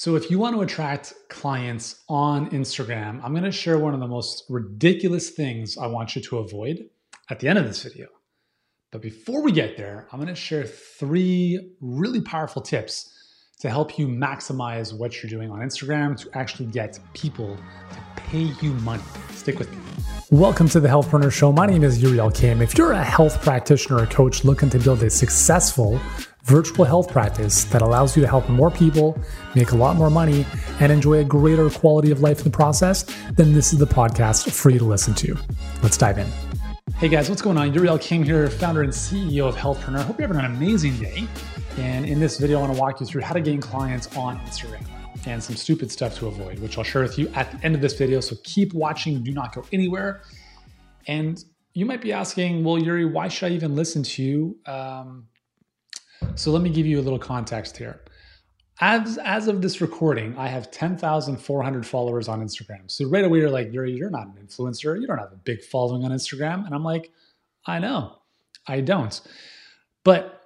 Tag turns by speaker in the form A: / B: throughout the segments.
A: So, if you want to attract clients on Instagram, I'm going to share one of the most ridiculous things I want you to avoid at the end of this video. But before we get there, I'm going to share three really powerful tips to help you maximize what you're doing on Instagram to actually get people to pay you money. Stick with me. Welcome to the Healthpreneur Show. My name is Yuri Elkaim. If you're a health practitioner or coach looking to build a successful virtual health practice that allows you to help more people, make a lot more money, and enjoy a greater quality of life in the process, then this is the podcast for you to listen to. Let's dive in. Hey guys, what's going on? Yuri Elkaim here, founder and CEO of Healthpreneur. Hope you're having an amazing day. And in this video, I want to walk you through how to gain clients on Instagram and some stupid stuff to avoid, which I'll share with you at the end of this video. So keep watching, do not go anywhere. And you might be asking, well, Yuri, why should I even listen to you? Um, so let me give you a little context here. As, as of this recording, I have 10,400 followers on Instagram. So right away, you're like, you're, you're not an influencer. You don't have a big following on Instagram. And I'm like, I know, I don't. But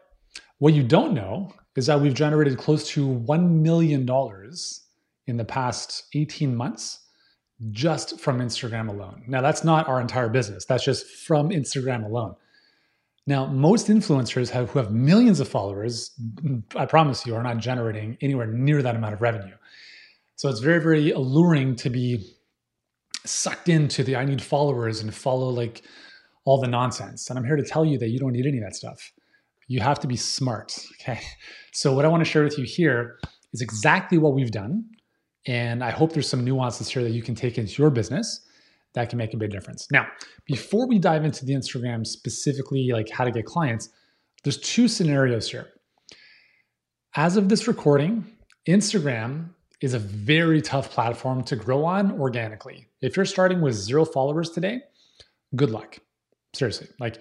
A: what you don't know is that we've generated close to $1 million in the past 18 months just from Instagram alone. Now, that's not our entire business, that's just from Instagram alone. Now, most influencers have, who have millions of followers, I promise you, are not generating anywhere near that amount of revenue. So it's very, very alluring to be sucked into the I need followers and follow like all the nonsense. And I'm here to tell you that you don't need any of that stuff. You have to be smart. Okay. So, what I want to share with you here is exactly what we've done. And I hope there's some nuances here that you can take into your business that can make a big difference. Now, before we dive into the Instagram specifically, like how to get clients, there's two scenarios here. As of this recording, Instagram is a very tough platform to grow on organically. If you're starting with zero followers today, good luck. Seriously. Like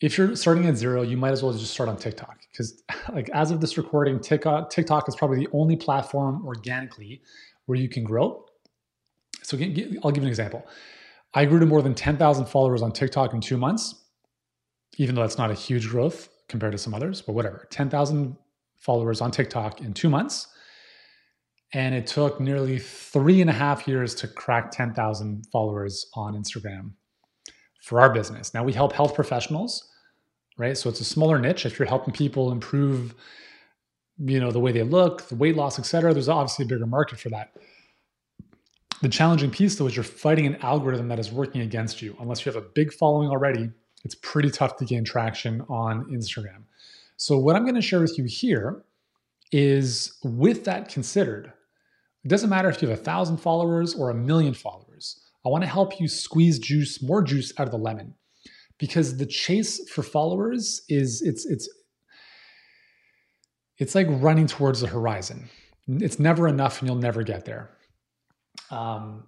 A: if you're starting at zero, you might as well just start on TikTok because like as of this recording, TikTok, TikTok is probably the only platform organically where you can grow. So I'll give you an example. I grew to more than 10,000 followers on TikTok in two months, even though that's not a huge growth compared to some others, but whatever. 10,000 followers on TikTok in two months. And it took nearly three and a half years to crack 10,000 followers on Instagram for our business. Now we help health professionals, right? So it's a smaller niche. If you're helping people improve, you know, the way they look, the weight loss, et cetera, there's obviously a bigger market for that. The challenging piece, though, is you're fighting an algorithm that is working against you. Unless you have a big following already, it's pretty tough to gain traction on Instagram. So, what I'm going to share with you here is with that considered, it doesn't matter if you have a thousand followers or a million followers. I want to help you squeeze juice, more juice out of the lemon, because the chase for followers is it's it's it's like running towards the horizon. It's never enough, and you'll never get there. Um,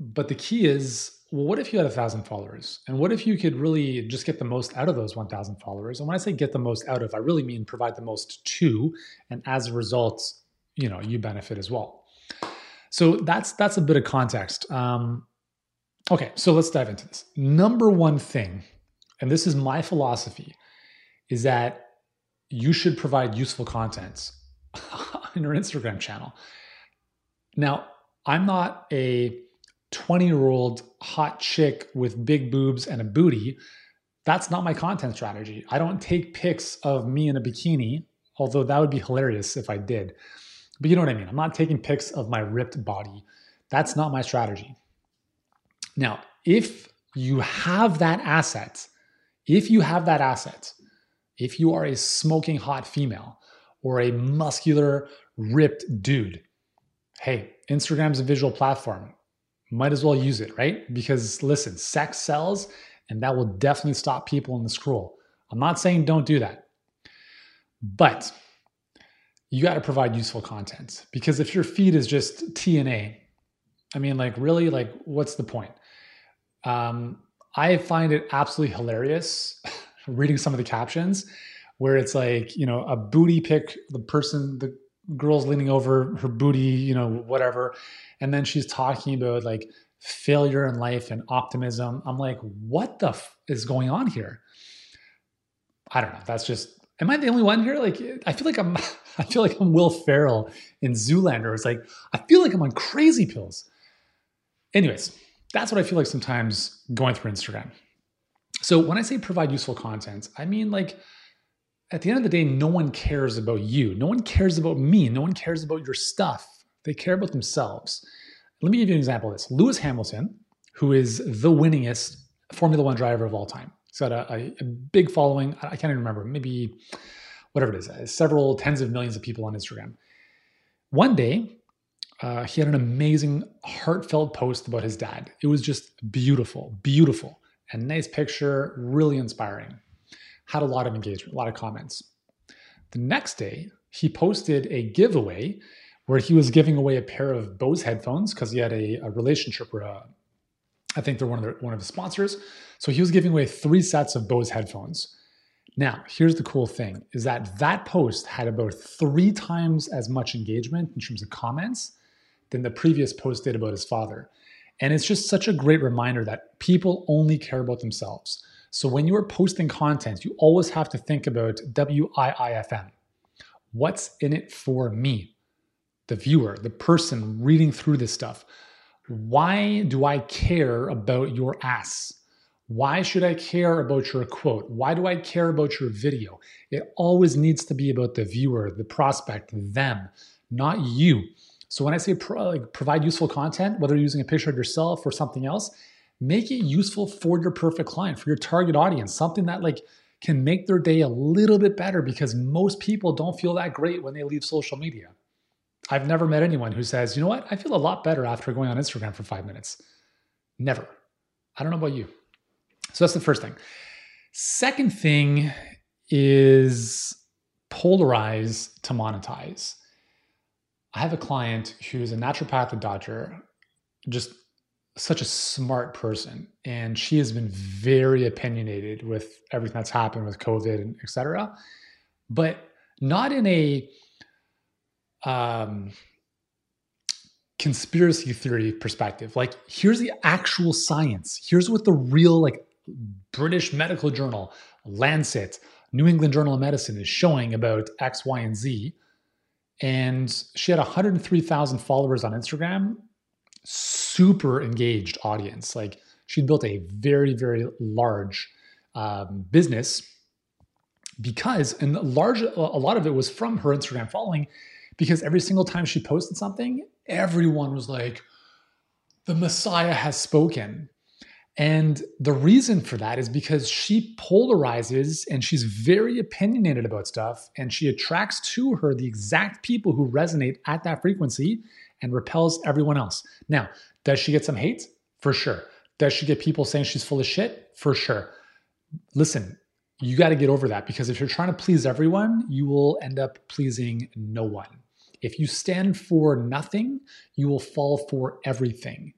A: but the key is well, what if you had a thousand followers? And what if you could really just get the most out of those 1,000 followers? And when I say get the most out of, I really mean provide the most to, and as a result, you know, you benefit as well. So that's that's a bit of context. Um, okay, so let's dive into this. Number one thing, and this is my philosophy, is that you should provide useful content on your Instagram channel. Now, I'm not a 20 year old hot chick with big boobs and a booty. That's not my content strategy. I don't take pics of me in a bikini, although that would be hilarious if I did. But you know what I mean? I'm not taking pics of my ripped body. That's not my strategy. Now, if you have that asset, if you have that asset, if you are a smoking hot female or a muscular, ripped dude, hey, Instagram's a visual platform. Might as well use it, right? Because listen, sex sells and that will definitely stop people in the scroll. I'm not saying don't do that. But you got to provide useful content because if your feed is just TNA, I mean, like, really, like, what's the point? Um, I find it absolutely hilarious reading some of the captions where it's like, you know, a booty pic, the person, the girl's leaning over her booty, you know, whatever. And then she's talking about like failure in life and optimism. I'm like, what the f- is going on here? I don't know. That's just Am I the only one here? Like, I feel like I'm, I feel like I'm Will Ferrell in Zoolander. It's like, I feel like I'm on crazy pills. Anyways, that's what I feel like sometimes going through Instagram. So when I say provide useful content, I mean like at the end of the day, no one cares about you. No one cares about me. No one cares about your stuff. They care about themselves. Let me give you an example of this. Lewis Hamilton, who is the winningest Formula One driver of all time, he's got a, a, a big following. I can't even remember, maybe whatever it is, several tens of millions of people on Instagram. One day, uh, he had an amazing, heartfelt post about his dad. It was just beautiful, beautiful, and nice picture, really inspiring. Had a lot of engagement, a lot of comments. The next day, he posted a giveaway where he was giving away a pair of Bose headphones because he had a, a relationship with, uh, I think they're one of, their, one of his sponsors. So he was giving away three sets of Bose headphones. Now, here's the cool thing is that that post had about three times as much engagement in terms of comments than the previous post did about his father. And it's just such a great reminder that people only care about themselves. So when you are posting content, you always have to think about WIIFM. What's in it for me? The viewer, the person reading through this stuff. Why do I care about your ass? Why should I care about your quote? Why do I care about your video? It always needs to be about the viewer, the prospect, them, not you. So when I say pro, like, provide useful content, whether you're using a picture of yourself or something else, make it useful for your perfect client, for your target audience, something that like can make their day a little bit better because most people don't feel that great when they leave social media. I've never met anyone who says, you know what, I feel a lot better after going on Instagram for five minutes. Never. I don't know about you. So that's the first thing. Second thing is polarize to monetize. I have a client who's a naturopathic doctor, just such a smart person, and she has been very opinionated with everything that's happened with COVID and et cetera, but not in a um, conspiracy theory perspective. Like, here's the actual science. Here's what the real, like, British Medical Journal, Lancet, New England Journal of Medicine is showing about X, Y, and Z and she had 103,000 followers on Instagram. Super engaged audience. Like she'd built a very, very large um, business because, and large, a lot of it was from her Instagram following, because every single time she posted something, everyone was like, the Messiah has spoken. And the reason for that is because she polarizes and she's very opinionated about stuff and she attracts to her the exact people who resonate at that frequency and repels everyone else. Now, does she get some hate? For sure. Does she get people saying she's full of shit? For sure. Listen, you got to get over that because if you're trying to please everyone, you will end up pleasing no one. If you stand for nothing, you will fall for everything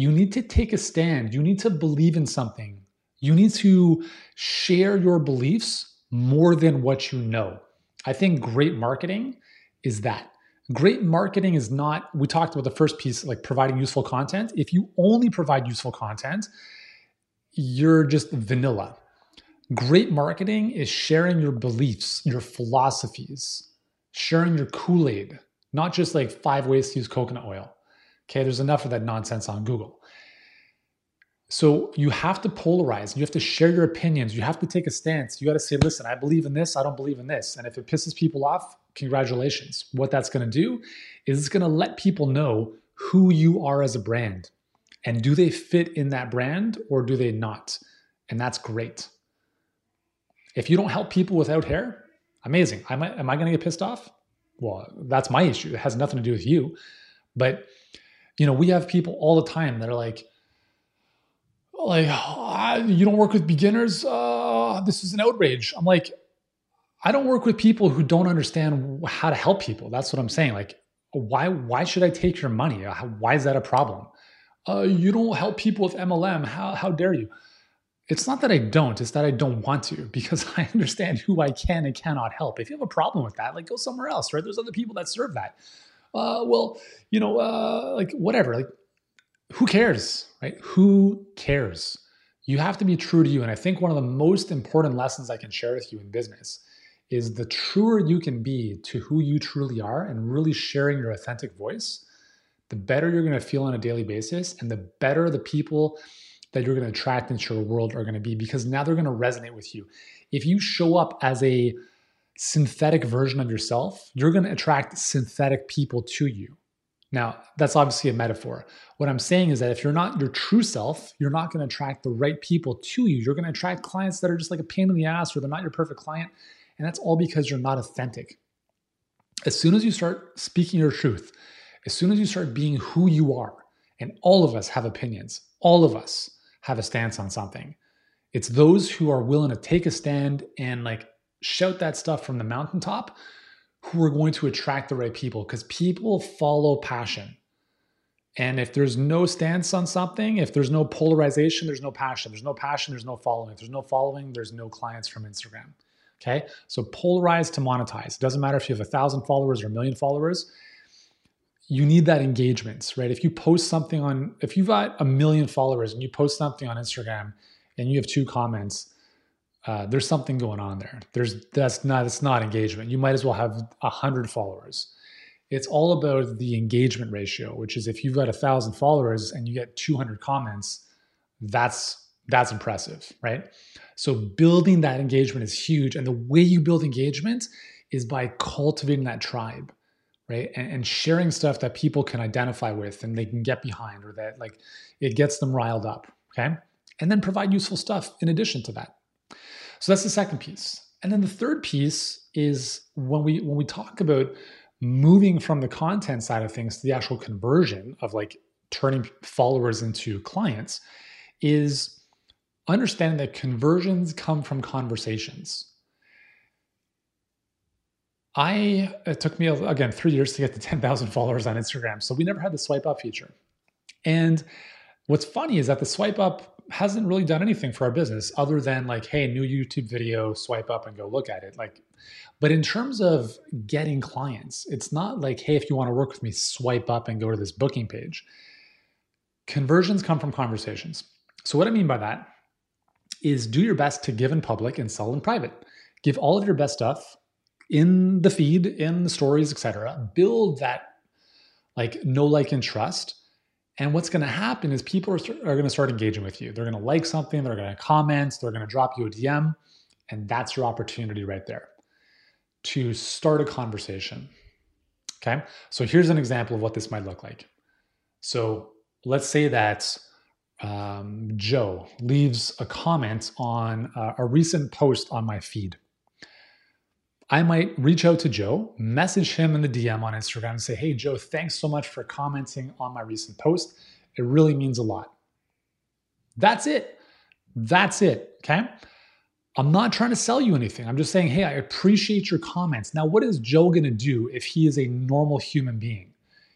A: you need to take a stand. You need to believe in something. You need to share your beliefs more than what you know. I think great marketing is that. Great marketing is not, we talked about the first piece, like providing useful content. If you only provide useful content, you're just vanilla. Great marketing is sharing your beliefs, your philosophies, sharing your Kool Aid, not just like five ways to use coconut oil. Okay, there's enough of that nonsense on Google. So you have to polarize. You have to share your opinions. You have to take a stance. You got to say, listen, I believe in this. I don't believe in this. And if it pisses people off, congratulations. What that's going to do is it's going to let people know who you are as a brand. And do they fit in that brand or do they not? And that's great. If you don't help people without hair, amazing. Am I, am I going to get pissed off? Well, that's my issue. It has nothing to do with you. But you know, we have people all the time that are like, like, oh, you don't work with beginners. Uh, this is an outrage. I'm like, I don't work with people who don't understand how to help people. That's what I'm saying. Like, why why should I take your money? Why is that a problem? Uh, you don't help people with MLM. How how dare you? It's not that I don't. It's that I don't want to because I understand who I can and cannot help. If you have a problem with that, like go somewhere else, right? There's other people that serve that uh, well, you know, uh, like whatever. Like, who cares, right? Who cares? You have to be true to you. And I think one of the most important lessons I can share with you in business is the truer you can be to who you truly are and really sharing your authentic voice, the better you're going to feel on a daily basis and the better the people that you're going to attract into your world are going to be because now they're going to resonate with you. If you show up as a synthetic version of yourself, you're going to attract synthetic people to you. Now, that's obviously a metaphor. What I'm saying is that if you're not your true self, you're not going to attract the right people to you. You're going to attract clients that are just like a pain in the ass or they're not your perfect client. And that's all because you're not authentic. As soon as you start speaking your truth, as soon as you start being who you are, and all of us have opinions, all of us have a stance on something. It's those who are willing to take a stand and like shout that stuff from the mountaintop who are going to attract the right people because people follow passion. And if there's no stance on something, if there's no polarization, there's no passion. There's no passion, there's no following. If there's no following, there's no clients from Instagram. Okay. So polarize to monetize. It doesn't matter if you have a thousand followers or a million followers. You need that engagement, right? If you post something on, if you've got a million followers and you post something on Instagram and you have two comments, uh, there's something going on there. There's that's not it's not engagement. You might as well have a hundred followers. It's all about the engagement ratio, which is if you've got a thousand followers and you get 200 comments, that's that's impressive, right? So building that engagement is huge, and the way you build engagement is by cultivating that tribe, right? And, and sharing stuff that people can identify with and they can get behind, or that like it gets them riled up, okay? And then provide useful stuff in addition to that. So that's the second piece. And then the third piece is when we when we talk about moving from the content side of things to the actual conversion of like turning followers into clients is understanding that conversions come from conversations. I it took me again 3 years to get to 10,000 followers on Instagram. So we never had the swipe up feature. And what's funny is that the swipe up hasn't really done anything for our business other than like, hey, new YouTube video, swipe up and go look at it. Like, but in terms of getting clients, it's not like, hey, if you want to work with me, swipe up and go to this booking page. Conversions come from conversations. So, what I mean by that is do your best to give in public and sell in private. Give all of your best stuff in the feed, in the stories, etc. Build that like know, like, and trust and what's going to happen is people are, are going to start engaging with you. They're going to like something, they're going to comment, they're going to drop you a DM. And that's your opportunity right there to start a conversation. Okay. So here's an example of what this might look like. So let's say that um, Joe leaves a comment on a, a recent post on my feed. I might reach out to Joe, message him in the DM on Instagram and say, Hey, Joe, thanks so much for commenting on my recent post. It really means a lot. That's it. That's it. Okay. I'm not trying to sell you anything. I'm just saying, Hey, I appreciate your comments. Now, what is Joe going to do if he is a normal human being?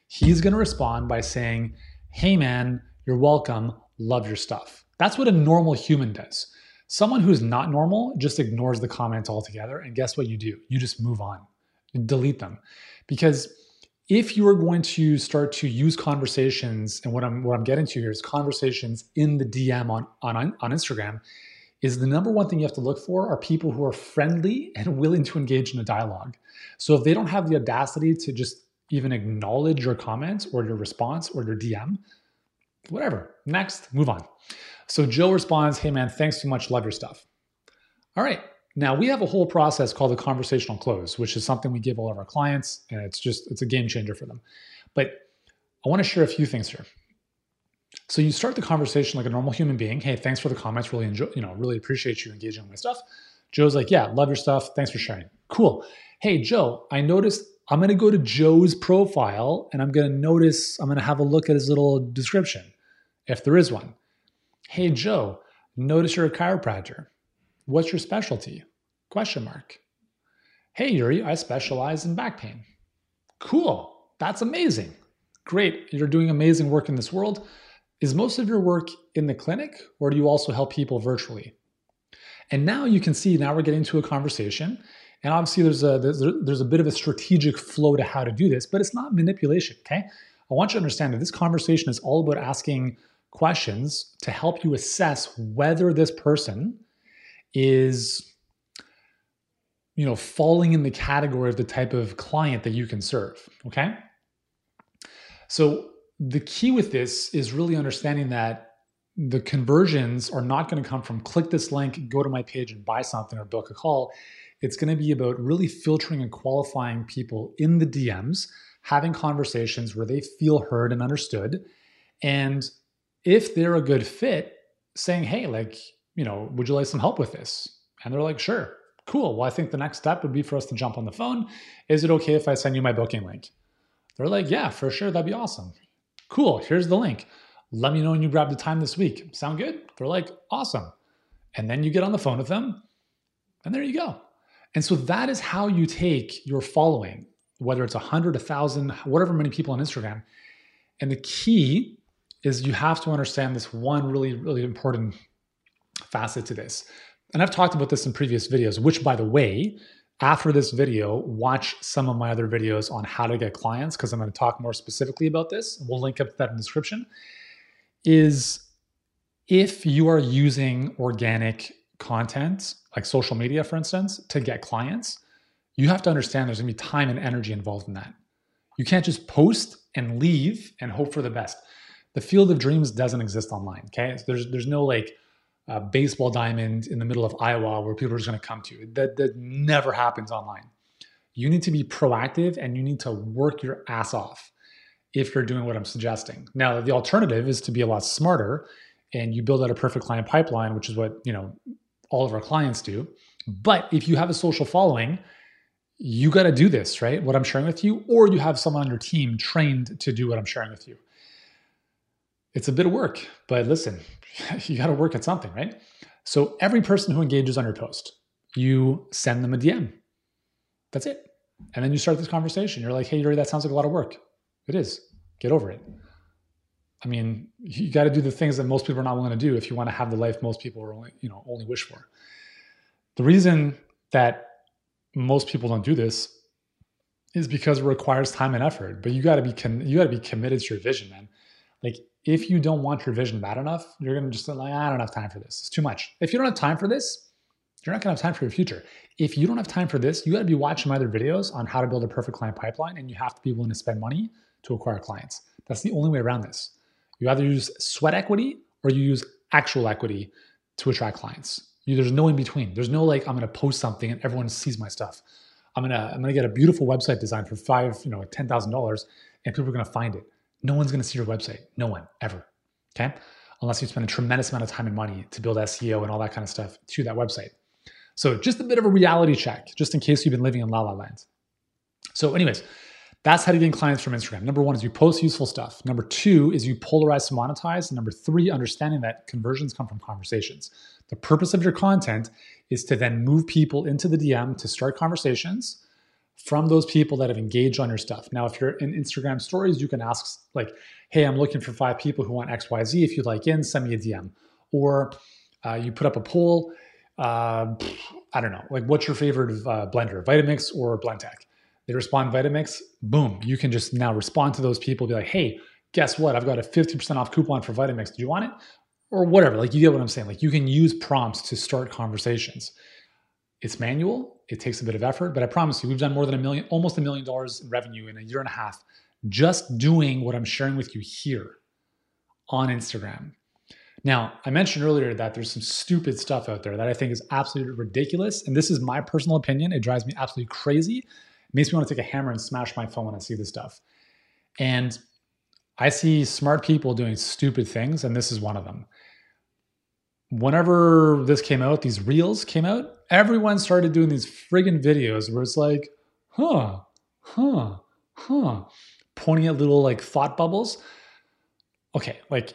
A: He's going to respond by saying, Hey, man, you're welcome. Love your stuff. That's what a normal human does. Someone who's not normal just ignores the comments altogether. And guess what you do? You just move on, delete them. Because if you are going to start to use conversations, and what I'm what I'm getting to here is conversations in the DM on, on, on Instagram, is the number one thing you have to look for are people who are friendly and willing to engage in a dialogue. So if they don't have the audacity to just even acknowledge your comment or your response or your DM, whatever, next, move on. So Joe responds, Hey man, thanks so much. Love your stuff. All right. Now we have a whole process called the conversational close, which is something we give all of our clients, and it's just it's a game changer for them. But I want to share a few things here. So you start the conversation like a normal human being. Hey, thanks for the comments. Really enjoy, you know, really appreciate you engaging on my stuff. Joe's like, yeah, love your stuff. Thanks for sharing. Cool. Hey, Joe, I noticed I'm going to go to Joe's profile and I'm going to notice, I'm going to have a look at his little description, if there is one. Hey, Joe, notice you're a chiropractor. What's your specialty? Question mark. Hey, Yuri, I specialize in back pain. Cool. That's amazing. Great. You're doing amazing work in this world. Is most of your work in the clinic or do you also help people virtually? And now you can see, now we're getting to a conversation. And obviously, there's a, there's, there's a bit of a strategic flow to how to do this, but it's not manipulation. Okay. I want you to understand that this conversation is all about asking questions to help you assess whether this person is you know, falling in the category of the type of client that you can serve. Okay. So the key with this is really understanding that the conversions are not going to come from click this link, go to my page and buy something or book a call. It's going to be about really filtering and qualifying people in the DMs, having conversations where they feel heard and understood. And if they're a good fit, saying, hey, like, you know, would you like some help with this? And they're like, sure, cool. Well, I think the next step would be for us to jump on the phone. Is it okay if I send you my booking link? They're like, yeah, for sure. That'd be awesome. Cool. Here's the link. Let me know when you grab the time this week. Sound good? They're like, awesome. And then you get on the phone with them, and there you go. And so that is how you take your following, whether it's a hundred, a thousand, whatever many people on Instagram. And the key is you have to understand this one really, really important facet to this. And I've talked about this in previous videos, which by the way, after this video, watch some of my other videos on how to get clients because I'm going to talk more specifically about this. We'll link up to that in the description. Is if you are using organic content, like social media, for instance, to get clients, you have to understand there's going to be time and energy involved in that. You can't just post and leave and hope for the best. The field of dreams doesn't exist online. Okay, so there's there's no like uh, baseball diamond in the middle of Iowa where people are just going to come to. That that never happens online. You need to be proactive and you need to work your ass off if you're doing what I'm suggesting. Now, the alternative is to be a lot smarter and you build out a perfect client pipeline, which is what, you know, all of our clients do. But if you have a social following, you got to do this, right? What I'm sharing with you, or you have someone on your team trained to do what I'm sharing with you. It's a bit of work, but listen, you got to work at something, right? So every person who engages on your post, you send them a DM. That's it. And then you start this conversation. You're like, hey, Yuri, that sounds like a lot of work. It is. Get over it. I mean, you got to do the things that most people are not willing to do if you want to have the life most people are only, you know, only wish for. The reason that most people don't do this is because it requires time and effort. But you got to be con- you got to be committed to your vision, man. Like if you don't want your vision bad enough, you're gonna just like, I don't have time for this. It's too much. If you don't have time for this, you're not gonna have time for your future. If you don't have time for this, you gotta be watching my other videos on how to build a perfect client pipeline, and you have to be willing to spend money to acquire clients. That's the only way around this. You either use sweat equity or you use actual equity to attract clients. You, there's no in between. There's no like I'm gonna post something and everyone sees my stuff. I'm gonna I'm gonna get a beautiful website design for five, you know, ten thousand dollars, and people are gonna find it. No one's going to see your website. No one ever. Okay. Unless you spend a tremendous amount of time and money to build SEO and all that kind of stuff to that website. So just a bit of a reality check, just in case you've been living in la la land. So, anyways, that's how to gain clients from Instagram. Number one is you post useful stuff. Number two is you polarize to monetize. And number three, understanding that conversions come from conversations. The purpose of your content is to then move people into the DM to start conversations from those people that have engaged on your stuff. Now, if you're in Instagram stories, you can ask, like, hey, I'm looking for five people who want XYZ. If you'd like in, send me a DM. Or uh, you put up a poll. Uh, I don't know, like, what's your favorite uh, blender, Vitamix or Blendtec? They respond Vitamix, boom, you can just now respond to those people, be like, hey, guess what? I've got a 50% off coupon for Vitamix. Do you want it? Or whatever. Like, you get what I'm saying. Like, you can use prompts to start conversations. It's manual, it takes a bit of effort, but I promise you, we've done more than a million, almost a million dollars in revenue in a year and a half just doing what I'm sharing with you here on Instagram. Now, I mentioned earlier that there's some stupid stuff out there that I think is absolutely ridiculous. And this is my personal opinion. It drives me absolutely crazy. It makes me want to take a hammer and smash my phone when I see this stuff. And I see smart people doing stupid things, and this is one of them whenever this came out, these reels came out, everyone started doing these friggin' videos where it's like, huh, huh, huh, pointing at little like thought bubbles. Okay, like,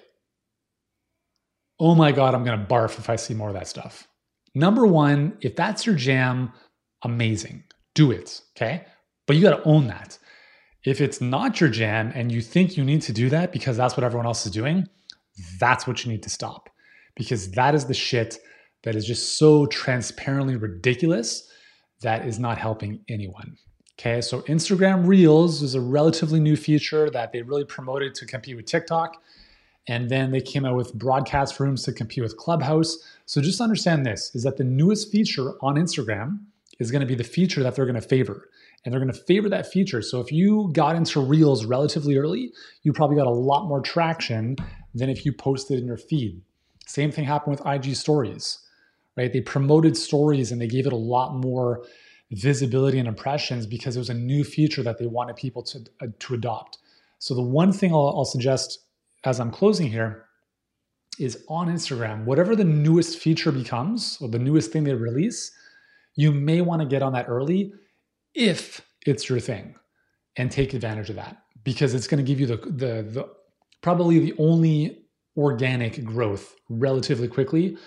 A: oh my God, I'm gonna barf if I see more of that stuff. Number one, if that's your jam, amazing, do it, okay? But you gotta own that. If it's not your jam and you think you need to do that because that's what everyone else is doing, that's what you need to stop because that is the shit that is just so transparently ridiculous that is not helping anyone. Okay, so Instagram Reels is a relatively new feature that they really promoted to compete with TikTok. And then they came out with broadcast rooms to compete with Clubhouse. So just understand this is that the newest feature on Instagram is going to be the feature that they're going to favor. And they're going to favor that feature. So if you got into Reels relatively early, you probably got a lot more traction than if you posted in your feed. Same thing happened with IG stories, right? They promoted stories and they gave it a lot more visibility and impressions because it was a new feature that they wanted people to, uh, to adopt. So the one thing I'll, I'll suggest as I'm closing here is on Instagram, whatever the newest feature becomes or the newest thing they release, you may want to get on that early if it's your thing and take advantage of that because it's going to give you the, the, the probably the only organic growth relatively quickly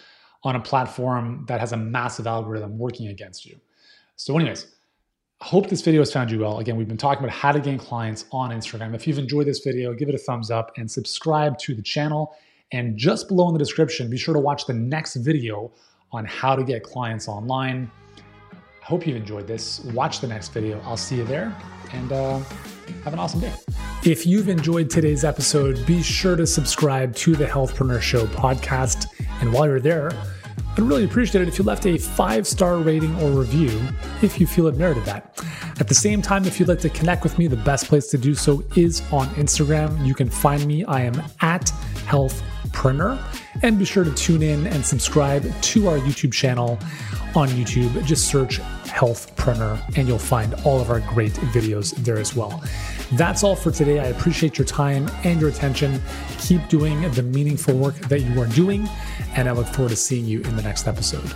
A: on a platform that has a massive algorithm working against you. So, anyways, hope this video has found you well. Again, we've been talking about how to gain clients on Instagram. If you've enjoyed this video, give it a thumbs up and subscribe to the channel. And just below in the description, be sure to watch the next video on how to get clients online. I hope you've enjoyed this. Watch the next video. I'll see you there and uh, have an awesome day. If you've enjoyed today's episode, be sure to subscribe to the Healthpreneur Show podcast. And while you're there, I'd really appreciate it if you left a five star rating or review if you feel it merited that. At the same time, if you'd like to connect with me, the best place to do so is on Instagram. You can find me. I am at Health Healthpreneur. And be sure to tune in and subscribe to our YouTube channel on YouTube. Just search Healthpreneur and you'll find all of our great videos there as well. That's all for today. I appreciate your time and your attention. Keep doing the meaningful work that you are doing, and I look forward to seeing you in the next episode.